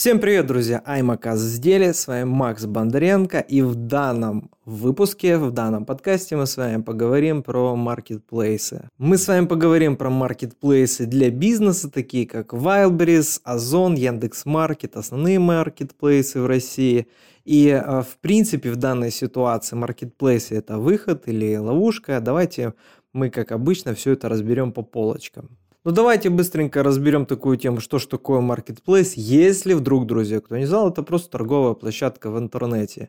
Всем привет, друзья! Аймаказ в деле, с вами Макс Бондаренко, и в данном выпуске, в данном подкасте мы с вами поговорим про маркетплейсы. Мы с вами поговорим про маркетплейсы для бизнеса, такие как Wildberries, Озон, Яндекс.Маркет, основные маркетплейсы в России. И, а, в принципе, в данной ситуации маркетплейсы это выход или ловушка. Давайте мы, как обычно, все это разберем по полочкам. Ну давайте быстренько разберем такую тему, что же такое marketplace, если вдруг, друзья, кто не знал, это просто торговая площадка в интернете.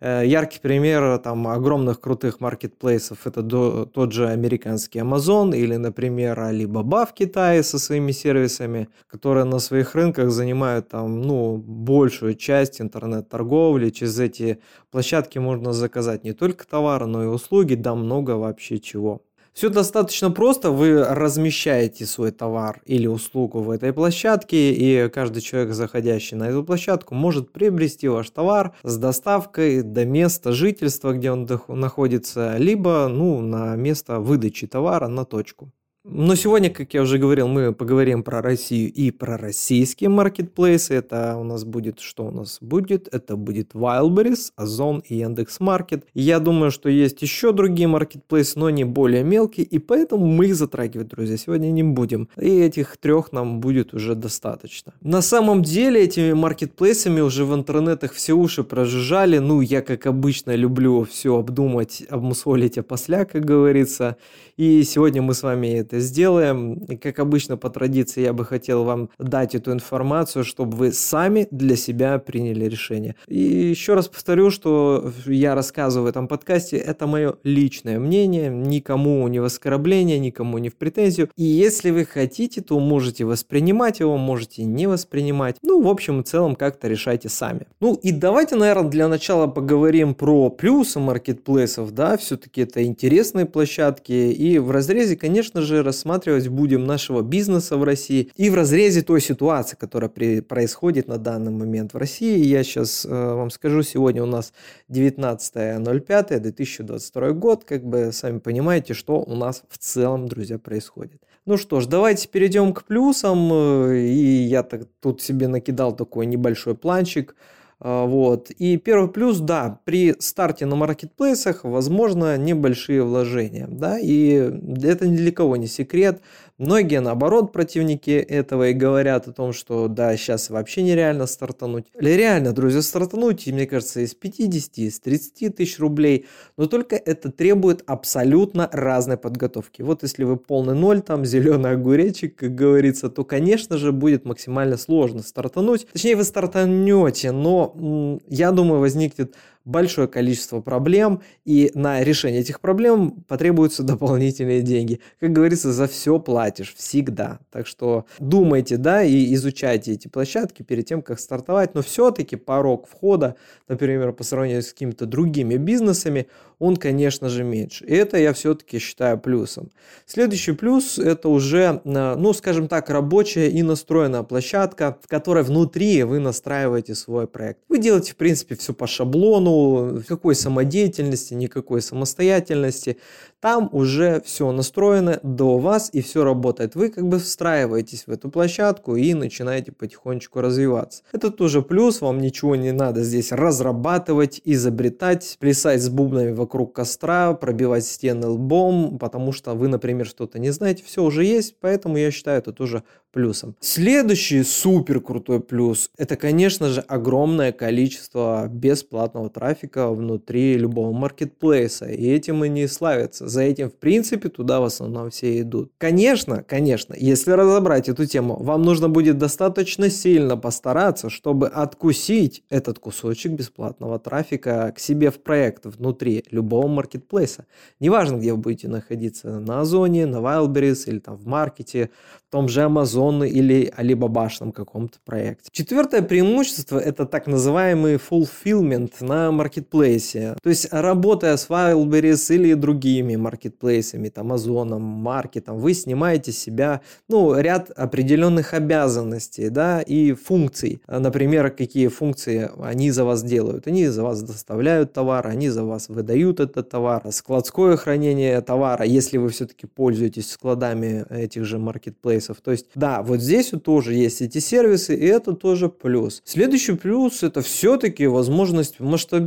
Э, яркий пример там огромных крутых маркетплейсов это до, тот же американский Amazon или, например, Alibaba в Китае со своими сервисами, которые на своих рынках занимают там, ну, большую часть интернет-торговли. Через эти площадки можно заказать не только товары, но и услуги, да много вообще чего. Все достаточно просто. Вы размещаете свой товар или услугу в этой площадке, и каждый человек, заходящий на эту площадку, может приобрести ваш товар с доставкой до места жительства, где он находится, либо ну, на место выдачи товара на точку. Но сегодня, как я уже говорил, мы поговорим про Россию и про российские маркетплейсы. Это у нас будет, что у нас будет? Это будет Wildberries, Озон и Яндекс.Маркет. Я думаю, что есть еще другие маркетплейсы, но они более мелкие, и поэтому мы их затрагивать, друзья, сегодня не будем. И этих трех нам будет уже достаточно. На самом деле этими маркетплейсами уже в интернетах все уши прожужжали. Ну, я, как обычно, люблю все обдумать, обмусолить опосля, как говорится. И сегодня мы с вами это это сделаем. И, как обычно, по традиции, я бы хотел вам дать эту информацию, чтобы вы сами для себя приняли решение. И еще раз повторю, что я рассказываю в этом подкасте, это мое личное мнение, никому не в оскорбление, никому не в претензию. И если вы хотите, то можете воспринимать его, можете не воспринимать. Ну, в общем и целом, как-то решайте сами. Ну, и давайте, наверное, для начала поговорим про плюсы маркетплейсов, да, все-таки это интересные площадки, и в разрезе, конечно же, рассматривать будем нашего бизнеса в России и в разрезе той ситуации, которая при, происходит на данный момент в России. Я сейчас э, вам скажу, сегодня у нас 19.05.2022 год, как бы сами понимаете, что у нас в целом, друзья, происходит. Ну что ж, давайте перейдем к плюсам, э, и я так, тут себе накидал такой небольшой планчик, вот. И первый плюс, да, при старте на маркетплейсах возможно небольшие вложения, да, и это ни для кого не секрет, Многие, наоборот, противники этого и говорят о том, что да, сейчас вообще нереально стартануть. Или реально, друзья, стартануть, мне кажется, из 50, из 30 тысяч рублей, но только это требует абсолютно разной подготовки. Вот если вы полный ноль, там зеленый огуречек, как говорится, то, конечно же, будет максимально сложно стартануть. Точнее, вы стартанете, но я думаю, возникнет большое количество проблем, и на решение этих проблем потребуются дополнительные деньги. Как говорится, за все платишь всегда. Так что думайте, да, и изучайте эти площадки перед тем, как стартовать. Но все-таки порог входа, например, по сравнению с какими-то другими бизнесами, он, конечно же, меньше. И это я все-таки считаю плюсом. Следующий плюс – это уже, э, ну, скажем так, рабочая и настроенная площадка, в которой внутри вы настраиваете свой проект. Вы делаете, в принципе, все по шаблону, никакой самодеятельности, никакой самостоятельности. Там уже все настроено до вас и все работает. Вы как бы встраиваетесь в эту площадку и начинаете потихонечку развиваться. Это тоже плюс, вам ничего не надо здесь разрабатывать, изобретать, плясать с бубнами вокруг костра, пробивать стены лбом, потому что вы, например, что-то не знаете. Все уже есть, поэтому я считаю это тоже плюсом. Следующий супер крутой плюс – это, конечно же, огромное количество бесплатного трафика внутри любого маркетплейса. И этим и не славятся. За этим, в принципе, туда в основном все идут. Конечно, конечно, если разобрать эту тему, вам нужно будет достаточно сильно постараться, чтобы откусить этот кусочек бесплатного трафика к себе в проект внутри любого маркетплейса. Неважно, где вы будете находиться, на Озоне, на Wildberries или там в маркете, в том же Amazon или Alibaba каком-то проекте. Четвертое преимущество – это так называемый fulfillment на маркетплейсе. То есть, работая с Wildberries или другими маркетплейсами, там, Озоном, Маркетом, вы снимаете с себя, ну, ряд определенных обязанностей, да, и функций. Например, какие функции они за вас делают. Они за вас доставляют товар, они за вас выдают этот товар, складское хранение товара, если вы все-таки пользуетесь складами этих же маркетплейсов. То есть, да, вот здесь вот тоже есть эти сервисы, и это тоже плюс. Следующий плюс это все-таки возможность масштабирования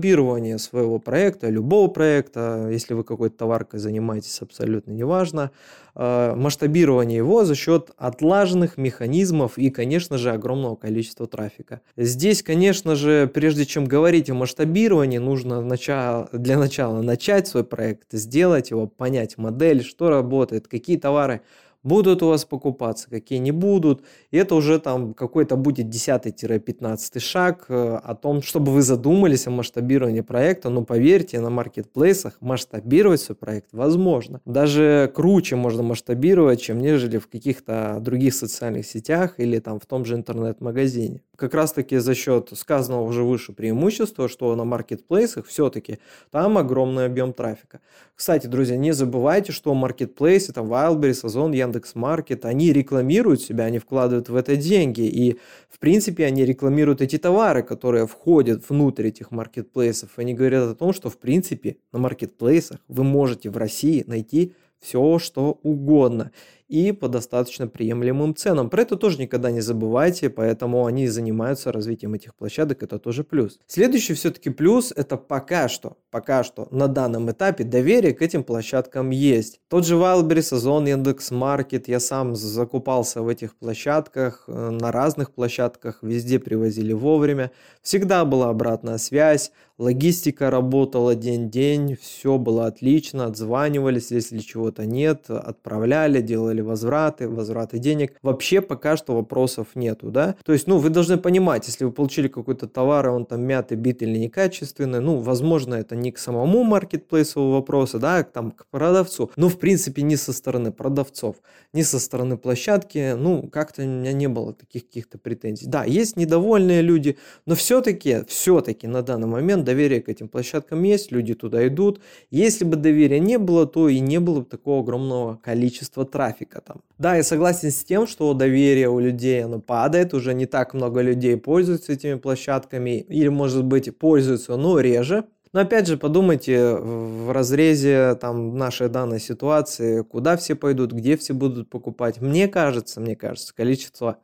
своего проекта, любого проекта, если вы какой-то товаркой занимаетесь, абсолютно неважно, э, масштабирование его за счет отлаженных механизмов и, конечно же, огромного количества трафика. Здесь, конечно же, прежде чем говорить о масштабировании, нужно для начала начать свой проект, сделать его, понять модель, что работает, какие товары будут у вас покупаться, какие не будут. И это уже там какой-то будет 10-15 шаг э, о том, чтобы вы задумались о масштабировании проекта. Но поверьте, на маркетплейсах масштабировать свой проект возможно. Даже круче можно масштабировать, чем нежели в каких-то других социальных сетях или там в том же интернет-магазине. Как раз таки за счет сказанного уже выше преимущества, что на маркетплейсах все-таки там огромный объем трафика. Кстати, друзья, не забывайте, что маркетплейсы, там Wildberries, Озон, Яндекс.Маркет, они рекламируют себя, они вкладывают в это деньги. И, в принципе, они рекламируют эти товары, которые входят внутрь этих маркетплейсов. Они говорят о том, что, в принципе, на маркетплейсах вы можете в России найти все, что угодно и по достаточно приемлемым ценам. Про это тоже никогда не забывайте, поэтому они занимаются развитием этих площадок, это тоже плюс. Следующий все-таки плюс это пока что, пока что на данном этапе доверие к этим площадкам есть. Тот же Wildberries, Озон, Яндекс.Маркет, я сам закупался в этих площадках, э, на разных площадках, везде привозили вовремя, всегда была обратная связь, логистика работала день-день, все было отлично, отзванивались, если чего-то нет, отправляли, делали делали возвраты, возвраты денег. Вообще пока что вопросов нету, да. То есть, ну, вы должны понимать, если вы получили какой-то товар, и он там мятый, бит или некачественный, ну, возможно, это не к самому маркетплейсу вопроса, да, а там к продавцу. Ну, в принципе, не со стороны продавцов, не со стороны площадки, ну, как-то у меня не было таких каких-то претензий. Да, есть недовольные люди, но все-таки, все-таки на данный момент доверие к этим площадкам есть, люди туда идут. Если бы доверия не было, то и не было бы такого огромного количества трафика трафика там. Да, я согласен с тем, что доверие у людей оно падает, уже не так много людей пользуются этими площадками, или, может быть, пользуются, но реже. Но опять же, подумайте в разрезе там, нашей данной ситуации, куда все пойдут, где все будут покупать. Мне кажется, мне кажется, количество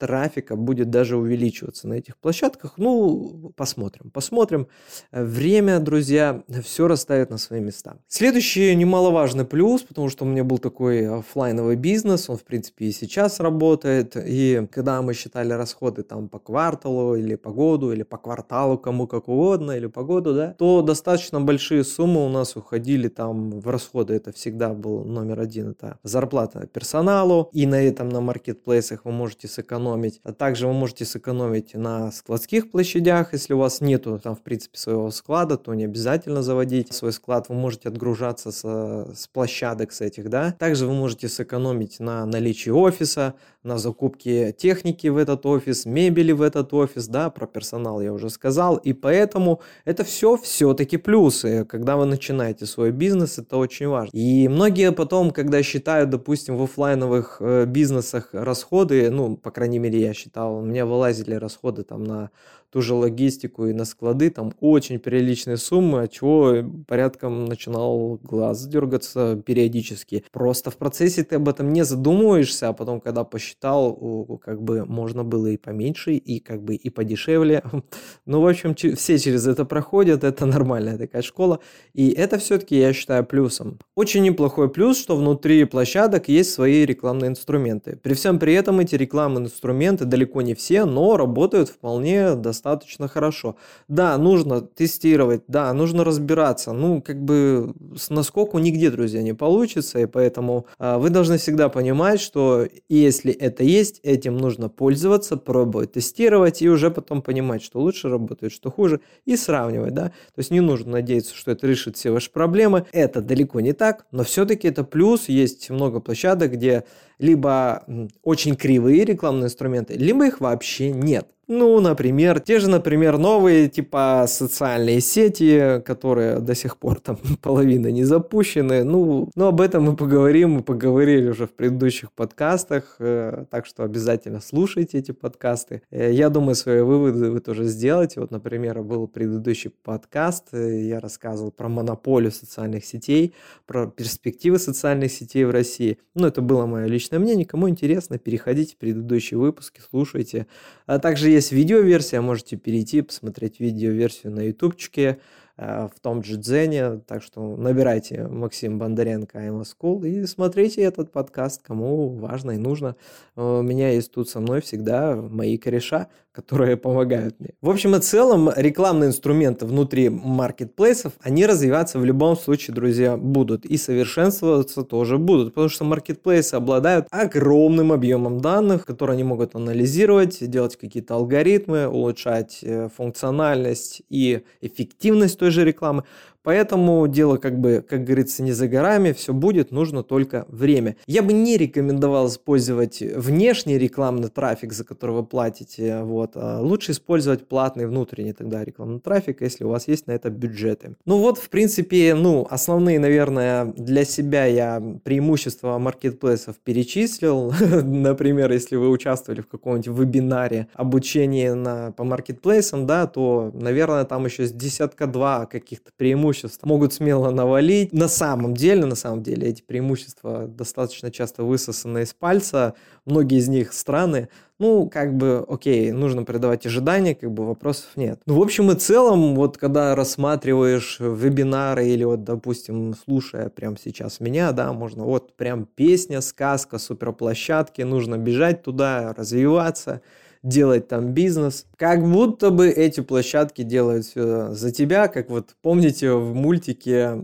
трафика будет даже увеличиваться на этих площадках. Ну, посмотрим, посмотрим. Время, друзья, все расставит на свои места. Следующий немаловажный плюс, потому что у меня был такой офлайновый бизнес, он, в принципе, и сейчас работает. И когда мы считали расходы там по кварталу или по году, или по кварталу, кому как угодно, или по году, да, то достаточно большие суммы у нас уходили там в расходы. Это всегда был номер один, это зарплата персоналу. И на этом на маркетплейсах вы можете сэкономить сэкономить. А также вы можете сэкономить на складских площадях, если у вас нету там в принципе своего склада, то не обязательно заводить свой склад, вы можете отгружаться с, с площадок с этих, да. Также вы можете сэкономить на наличии офиса, на закупке техники в этот офис, мебели в этот офис, да, про персонал я уже сказал, и поэтому это все все-таки плюсы, когда вы начинаете свой бизнес, это очень важно. И многие потом, когда считают, допустим, в офлайновых э, бизнесах расходы, ну, по крайней мере, я считал, у меня вылазили расходы там на ту же логистику и на склады, там очень приличные суммы, от чего порядком начинал глаз дергаться периодически. Просто в процессе ты об этом не задумываешься, а потом, когда посчитал, как бы можно было и поменьше, и как бы и подешевле. Ну, в общем, все через это проходят, это нормальная такая школа, и это все-таки я считаю плюсом. Очень неплохой плюс, что внутри площадок есть свои рекламные инструменты. При всем при этом эти рекламные инструменты далеко не все, но работают вполне достаточно достаточно хорошо. Да, нужно тестировать, да, нужно разбираться. Ну, как бы с наскоку нигде, друзья, не получится, и поэтому а, вы должны всегда понимать, что если это есть, этим нужно пользоваться, пробовать, тестировать, и уже потом понимать, что лучше работает, что хуже, и сравнивать, да. То есть не нужно надеяться, что это решит все ваши проблемы. Это далеко не так, но все-таки это плюс. Есть много площадок, где либо очень кривые рекламные инструменты, либо их вообще нет. Ну, например, те же, например, новые типа социальные сети, которые до сих пор там половина не запущены. Ну, ну, об этом мы поговорим, мы поговорили уже в предыдущих подкастах, э, так что обязательно слушайте эти подкасты. Э, я думаю, свои выводы вы тоже сделаете. Вот, например, был предыдущий подкаст, э, я рассказывал про монополию социальных сетей, про перспективы социальных сетей в России. Ну, это было мое личное мнение. Кому интересно, переходите в предыдущие выпуски, слушайте. А также есть видеоверсия, можете перейти, посмотреть видеоверсию на ютубчике, э, в том же Дзене. Так что набирайте Максим Бондаренко I'm School и смотрите этот подкаст, кому важно и нужно. У меня есть тут со мной всегда мои кореша, которые помогают мне. В общем и целом, рекламные инструменты внутри маркетплейсов, они развиваться в любом случае, друзья, будут. И совершенствоваться тоже будут. Потому что маркетплейсы обладают огромным объемом данных, которые они могут анализировать, делать какие-то алгоритмы, улучшать э, функциональность и эффективность той же рекламы. Поэтому дело как бы, как говорится, не за горами, все будет, нужно только время. Я бы не рекомендовал использовать внешний рекламный трафик, за который вы платите, вот. А лучше использовать платный внутренний тогда рекламный трафик, если у вас есть на это бюджеты. Ну вот, в принципе, ну, основные, наверное, для себя я преимущества маркетплейсов перечислил. Например, если вы участвовали в каком-нибудь вебинаре обучения на, по маркетплейсам, да, то, наверное, там еще с десятка-два каких-то преимуществ преимуществ могут смело навалить. На самом деле, на самом деле, эти преимущества достаточно часто высосаны из пальца. Многие из них страны ну, как бы, окей, нужно придавать ожидания, как бы вопросов нет. Ну, в общем и целом, вот когда рассматриваешь вебинары или вот, допустим, слушая прямо сейчас меня, да, можно вот прям песня, сказка, суперплощадки, нужно бежать туда, развиваться, делать там бизнес. Как будто бы эти площадки делают все за тебя, как вот помните в мультике,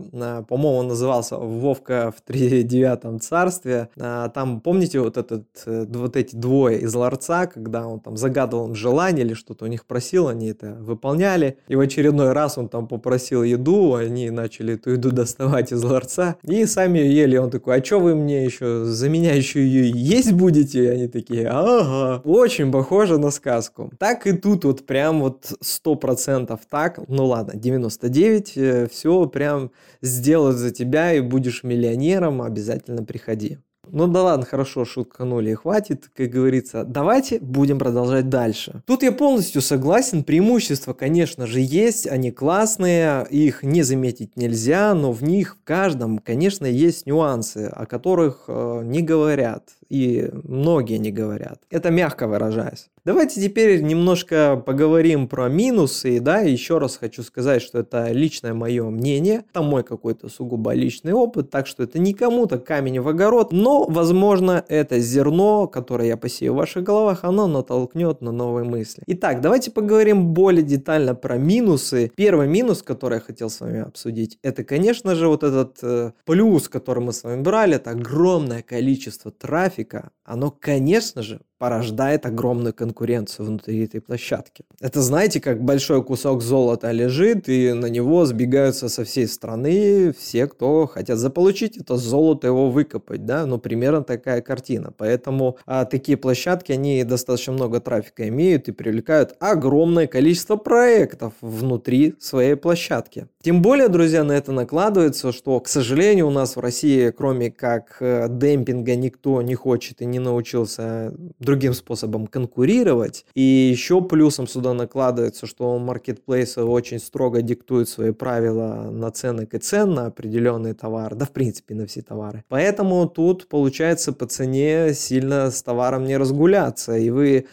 по-моему, он назывался «Вовка в тридевятом царстве», а, там помните вот, этот, э, вот эти двое из ларца, когда он там загадывал им желание или что-то у них просил, они это выполняли, и в очередной раз он там попросил еду, они начали эту еду доставать из ларца, и сами ее ели, он такой, а что вы мне еще, за меня еще ее есть будете? И они такие, ага, очень похоже похоже на сказку. Так и тут вот прям вот 100% так, ну ладно, 99, э, все прям сделают за тебя и будешь миллионером, обязательно приходи. Ну да ладно, хорошо, шутканули и хватит, как говорится. Давайте будем продолжать дальше. Тут я полностью согласен, преимущества, конечно же, есть, они классные, их не заметить нельзя, но в них в каждом, конечно, есть нюансы, о которых э, не говорят и многие не говорят. Это мягко выражаясь. Давайте теперь немножко поговорим про минусы, да, еще раз хочу сказать, что это личное мое мнение, это мой какой-то сугубо личный опыт, так что это не кому-то камень в огород, но, возможно, это зерно, которое я посею в ваших головах, оно натолкнет на новые мысли. Итак, давайте поговорим более детально про минусы. Первый минус, который я хотел с вами обсудить, это, конечно же, вот этот э, плюс, который мы с вами брали, это огромное количество трафика, трафика, оно, конечно же, порождает огромную конкуренцию внутри этой площадки. Это, знаете, как большой кусок золота лежит, и на него сбегаются со всей страны все, кто хотят заполучить это золото, его выкопать, да, ну, примерно такая картина. Поэтому а, такие площадки, они достаточно много трафика имеют и привлекают огромное количество проектов внутри своей площадки. Тем более, друзья, на это накладывается, что, к сожалению, у нас в России, кроме как э, демпинга, никто не хочет и не научился другим способом конкурировать. И еще плюсом сюда накладывается, что маркетплейсы очень строго диктуют свои правила наценок и цен на определенные товары, да в принципе на все товары. Поэтому тут получается по цене сильно с товаром не разгуляться, и вы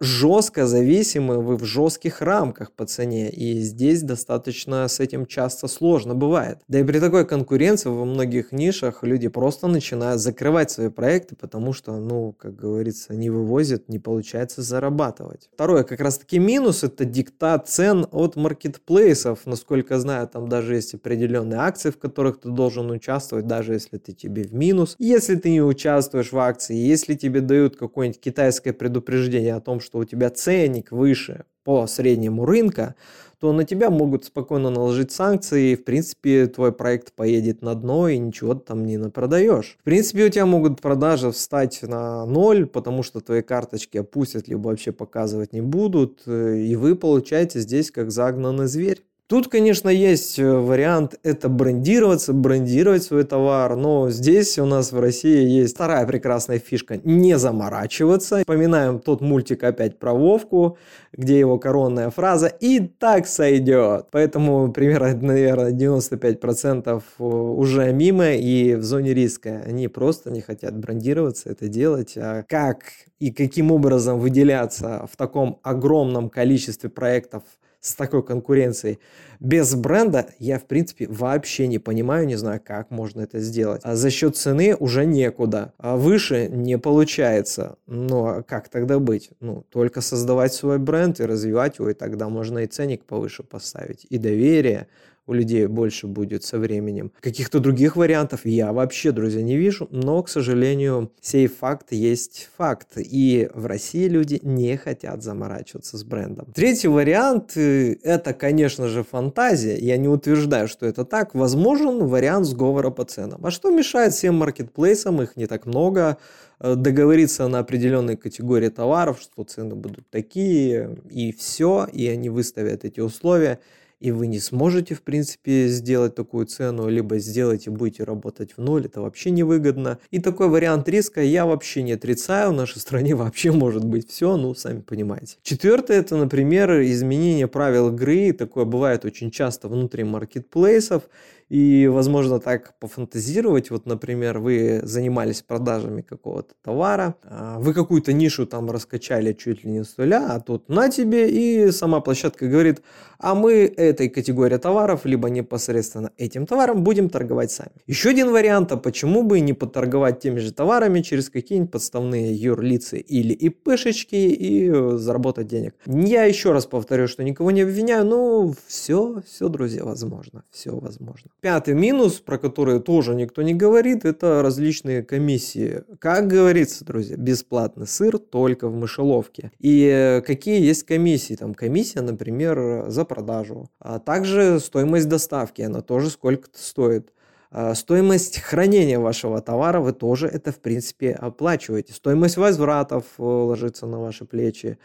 жестко зависимы, вы в жестких рамках по цене, и здесь достаточно с этим часто сложно бывает. Да и при такой конкуренции во многих нишах люди просто начинают закрывать свои проекты, потому что, ну, как говорится, не вывозят, не получается зарабатывать. Второе, как раз таки минус, это диктат цен от маркетплейсов. Насколько знаю, там даже есть определенные акции, в которых ты должен участвовать, даже если ты тебе в минус. Если ты не участвуешь в акции, если тебе дают какое-нибудь китайское предупреждение том, что у тебя ценник выше по среднему рынка, то на тебя могут спокойно наложить санкции, и, в принципе, твой проект поедет на дно, и ничего ты там не напродаешь. В принципе, у тебя могут продажи встать на ноль, потому что твои карточки опустят, либо вообще показывать не будут, э, и вы получаете здесь как загнанный зверь. Тут, конечно, есть э, вариант это брендироваться, брендировать свой товар, но здесь у нас в России есть вторая прекрасная фишка – не заморачиваться. Вспоминаем тот мультик опять про Вовку, где его коронная фраза «и так сойдет». Поэтому примерно, наверное, 95% э, уже мимо и в зоне риска. Они просто не хотят брендироваться, это делать. А как и каким образом выделяться в таком огромном количестве проектов – с такой конкуренцией. Без бренда я, в принципе, вообще не понимаю, не знаю, как можно это сделать. А за счет цены уже некуда. А выше не получается. Ну, а как тогда быть? Ну, только создавать свой бренд и развивать его, и тогда можно и ценник повыше поставить, и доверие у людей больше будет со временем. Каких-то других вариантов я вообще, друзья, не вижу, но, к сожалению, сей факт есть факт. И в России люди не хотят заморачиваться с брендом. Третий вариант э, – это, конечно же, фантазия. Я не утверждаю, что это так. Возможен вариант сговора по ценам. А что мешает всем маркетплейсам, их не так много, э, договориться на определенной категории товаров, что цены будут такие, и все, и они выставят эти условия – и вы не сможете, в принципе, сделать такую цену, либо сделать и будете работать в ноль, это вообще невыгодно. И такой вариант риска я вообще не отрицаю, в нашей стране вообще может быть все, ну, сами понимаете. Четвертое, это, например, изменение правил игры, такое бывает очень часто внутри маркетплейсов, и, возможно, так пофантазировать. Вот, например, вы занимались продажами какого-то товара, а, вы какую-то нишу там раскачали чуть ли не с нуля, а тут на тебе, и сама площадка говорит, а мы этой категории товаров, либо непосредственно этим товаром будем торговать сами. Еще один вариант, а почему бы не поторговать теми же товарами через какие-нибудь подставные юрлицы или ИПшечки и заработать денег. Я еще раз повторю, что никого не обвиняю, но все, все, друзья, возможно, все возможно. Пятый минус, про который тоже никто не говорит, это различные комиссии. Как говорится, друзья, бесплатный сыр только в мышеловке. И э, какие есть комиссии? Там комиссия, например, за продажу. А также стоимость доставки, она тоже сколько-то стоит. А стоимость хранения вашего товара вы тоже это, в принципе, оплачиваете. Стоимость возвратов э, ложится на ваши плечи.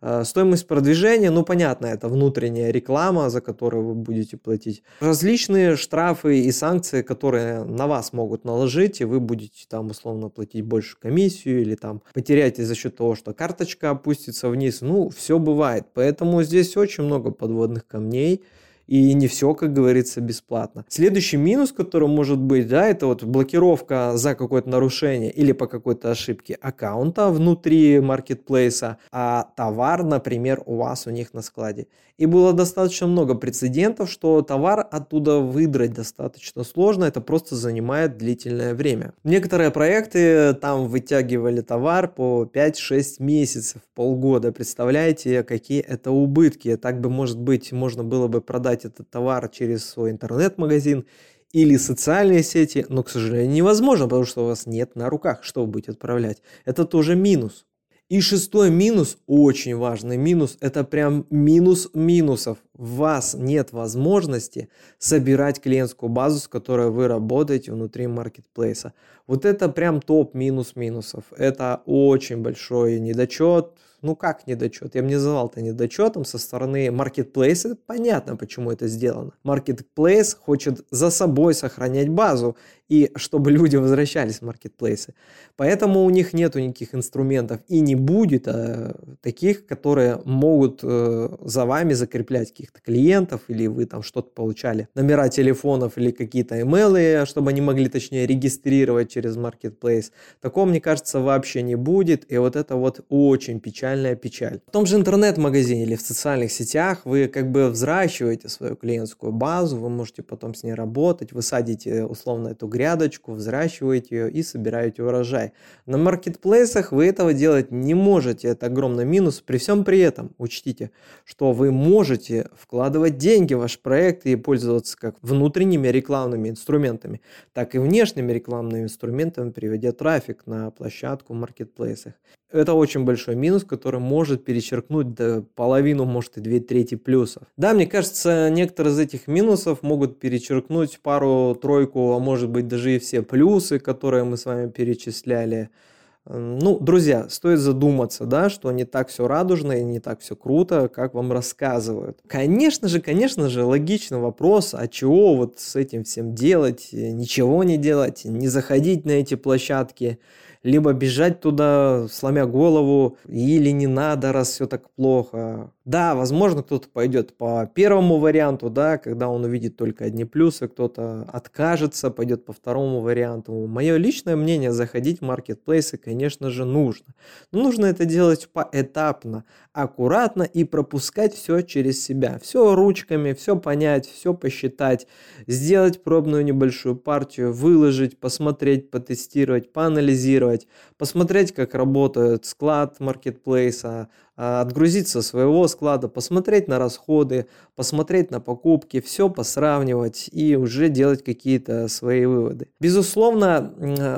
Э, стоимость продвижения, ну понятно, это внутренняя реклама, за которую вы будете платить. Различные штрафы и санкции, которые на вас могут наложить, и вы будете там условно платить больше комиссию или там потеряете за счет того, что карточка опустится вниз. Ну, все бывает. Поэтому здесь очень много подводных камней и не все, как говорится, бесплатно. Следующий минус, который может быть, да, это вот блокировка за какое-то нарушение или по какой-то ошибке аккаунта внутри маркетплейса, а товар, например, у вас у них на складе. И было достаточно много прецедентов, что товар оттуда выдрать достаточно сложно, это просто занимает длительное время. Некоторые проекты там вытягивали товар по 5-6 месяцев, полгода. Представляете, какие это убытки. Так бы, может быть, можно было бы продать продать этот товар через свой интернет-магазин или социальные сети, но, к сожалению, невозможно, потому что у вас нет на руках, что вы будете отправлять. Это тоже минус. И шестой минус, очень важный минус, это прям минус минусов. Вас нет возможности собирать клиентскую базу, с которой вы работаете внутри маркетплейса. Вот это прям топ минус минусов. Это очень большой недочет, ну как недочет? Я бы не называл это недочетом со стороны маркетплейса. Понятно, почему это сделано. Маркетплейс хочет за собой сохранять базу и чтобы люди возвращались в маркетплейсы. Поэтому у них нет никаких инструментов и не будет а, таких, которые могут э, за вами закреплять каких-то клиентов или вы там что-то получали, номера телефонов или какие-то имейлы, чтобы они могли точнее регистрировать через маркетплейс. Такого, мне кажется, вообще не будет. И вот это вот очень печальная печаль. В том же интернет-магазине или в социальных сетях вы как бы взращиваете свою клиентскую базу, вы можете потом с ней работать, вы садите условно эту грядочку, взращиваете ее и собираете урожай. На маркетплейсах вы этого делать не можете, это огромный минус. При всем при этом учтите, что вы можете вкладывать деньги в ваш проект и пользоваться как внутренними рекламными инструментами, так и внешними рекламными инструментами, приводя трафик на площадку в маркетплейсах. Это очень большой минус, который может перечеркнуть до половину, может и две трети плюсов. Да, мне кажется, некоторые из этих минусов могут перечеркнуть пару-тройку, а может быть даже и все плюсы, которые мы с вами перечисляли. Ну, друзья, стоит задуматься, да, что не так все радужно и не так все круто, как вам рассказывают. Конечно же, конечно же, логичный вопрос, а чего вот с этим всем делать, ничего не делать, не заходить на эти площадки, либо бежать туда, сломя голову, или не надо, раз все так плохо. Да, возможно, кто-то пойдет по первому варианту, да, когда он увидит только одни плюсы, кто-то откажется, пойдет по второму варианту. Мое личное мнение, заходить в маркетплейсы, конечно же, нужно. Но нужно это делать поэтапно, аккуратно и пропускать все через себя. Все ручками, все понять, все посчитать, сделать пробную небольшую партию, выложить, посмотреть, потестировать, поанализировать, посмотреть, как работает склад маркетплейса, а, отгрузиться своего склада, посмотреть на расходы, посмотреть на покупки, все посравнивать и уже делать какие-то свои выводы. Безусловно,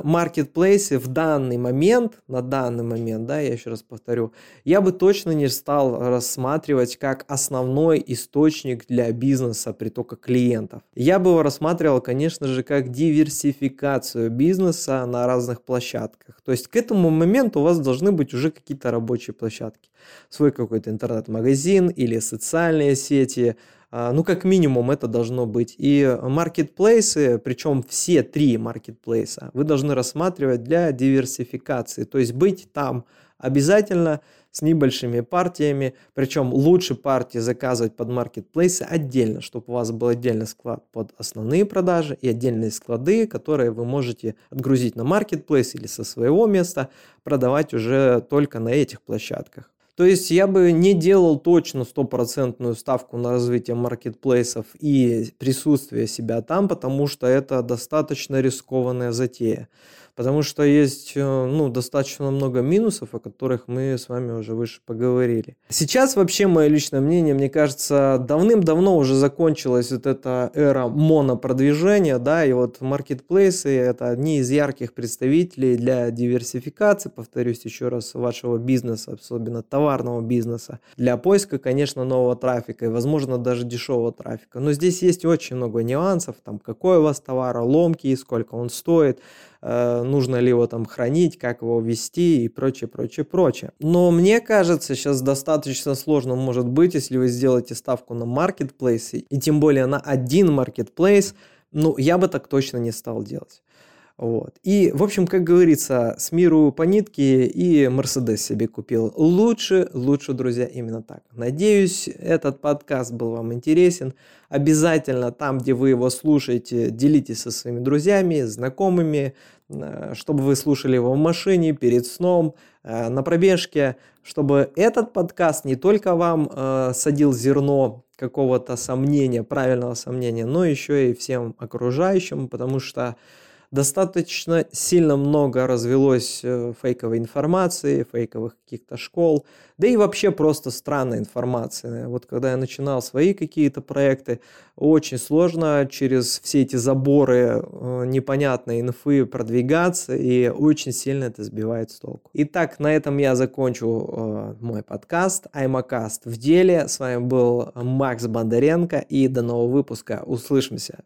маркетплейсы в данный момент, на данный момент, да, я еще раз повторю, я бы точно не стал рассматривать как основной источник для бизнеса притока клиентов. Я бы его рассматривал, конечно же, как диверсификацию бизнеса на разных площадках. То есть к этому моменту у вас должны быть уже какие-то рабочие площадки свой какой-то интернет-магазин или социальные сети. А, ну, как минимум, это должно быть. И маркетплейсы, причем все три маркетплейса, вы должны рассматривать для диверсификации. То есть быть там обязательно с небольшими партиями, причем лучше партии заказывать под маркетплейсы отдельно, чтобы у вас был отдельный склад под основные продажи и отдельные склады, которые вы можете отгрузить на маркетплейс или со своего места, продавать уже только на этих площадках. То есть я бы не делал точно стопроцентную ставку на развитие маркетплейсов и присутствие себя там, потому что это достаточно рискованная затея потому что есть э, ну, достаточно много минусов, о которых мы с вами уже выше поговорили. Сейчас вообще мое личное мнение, мне кажется, давным-давно уже закончилась вот эта эра монопродвижения, да, и вот маркетплейсы это одни из ярких представителей для диверсификации, повторюсь еще раз, вашего бизнеса, особенно товарного бизнеса, для поиска, конечно, нового трафика и, возможно, даже дешевого трафика. Но здесь есть очень много нюансов, там, какой у вас товар, ломки, сколько он стоит, нужно ли его там хранить, как его вести и прочее, прочее, прочее. Но мне кажется, сейчас достаточно сложно может быть, если вы сделаете ставку на маркетплейсы, и тем более на один маркетплейс, ну, я бы так точно не стал делать. Вот. И, в общем, как говорится, с миру по нитке и Мерседес себе купил. Лучше, лучше, друзья, именно так. Надеюсь, этот подкаст был вам интересен. Обязательно там, где вы его слушаете, делитесь со своими друзьями, знакомыми, э, чтобы вы слушали его в машине, перед сном, э, на пробежке, чтобы этот подкаст не только вам э, садил зерно какого-то сомнения, правильного сомнения, но еще и всем окружающим, потому что достаточно сильно много развелось э, фейковой информации, фейковых каких-то школ, да и вообще просто странной информации. Вот когда я начинал свои какие-то проекты, очень сложно через все эти заборы э, непонятной инфы продвигаться, и очень сильно это сбивает с толку. Итак, на этом я закончу э, мой подкаст Аймакаст в деле. С вами был Макс Бондаренко, и до нового выпуска. Услышимся.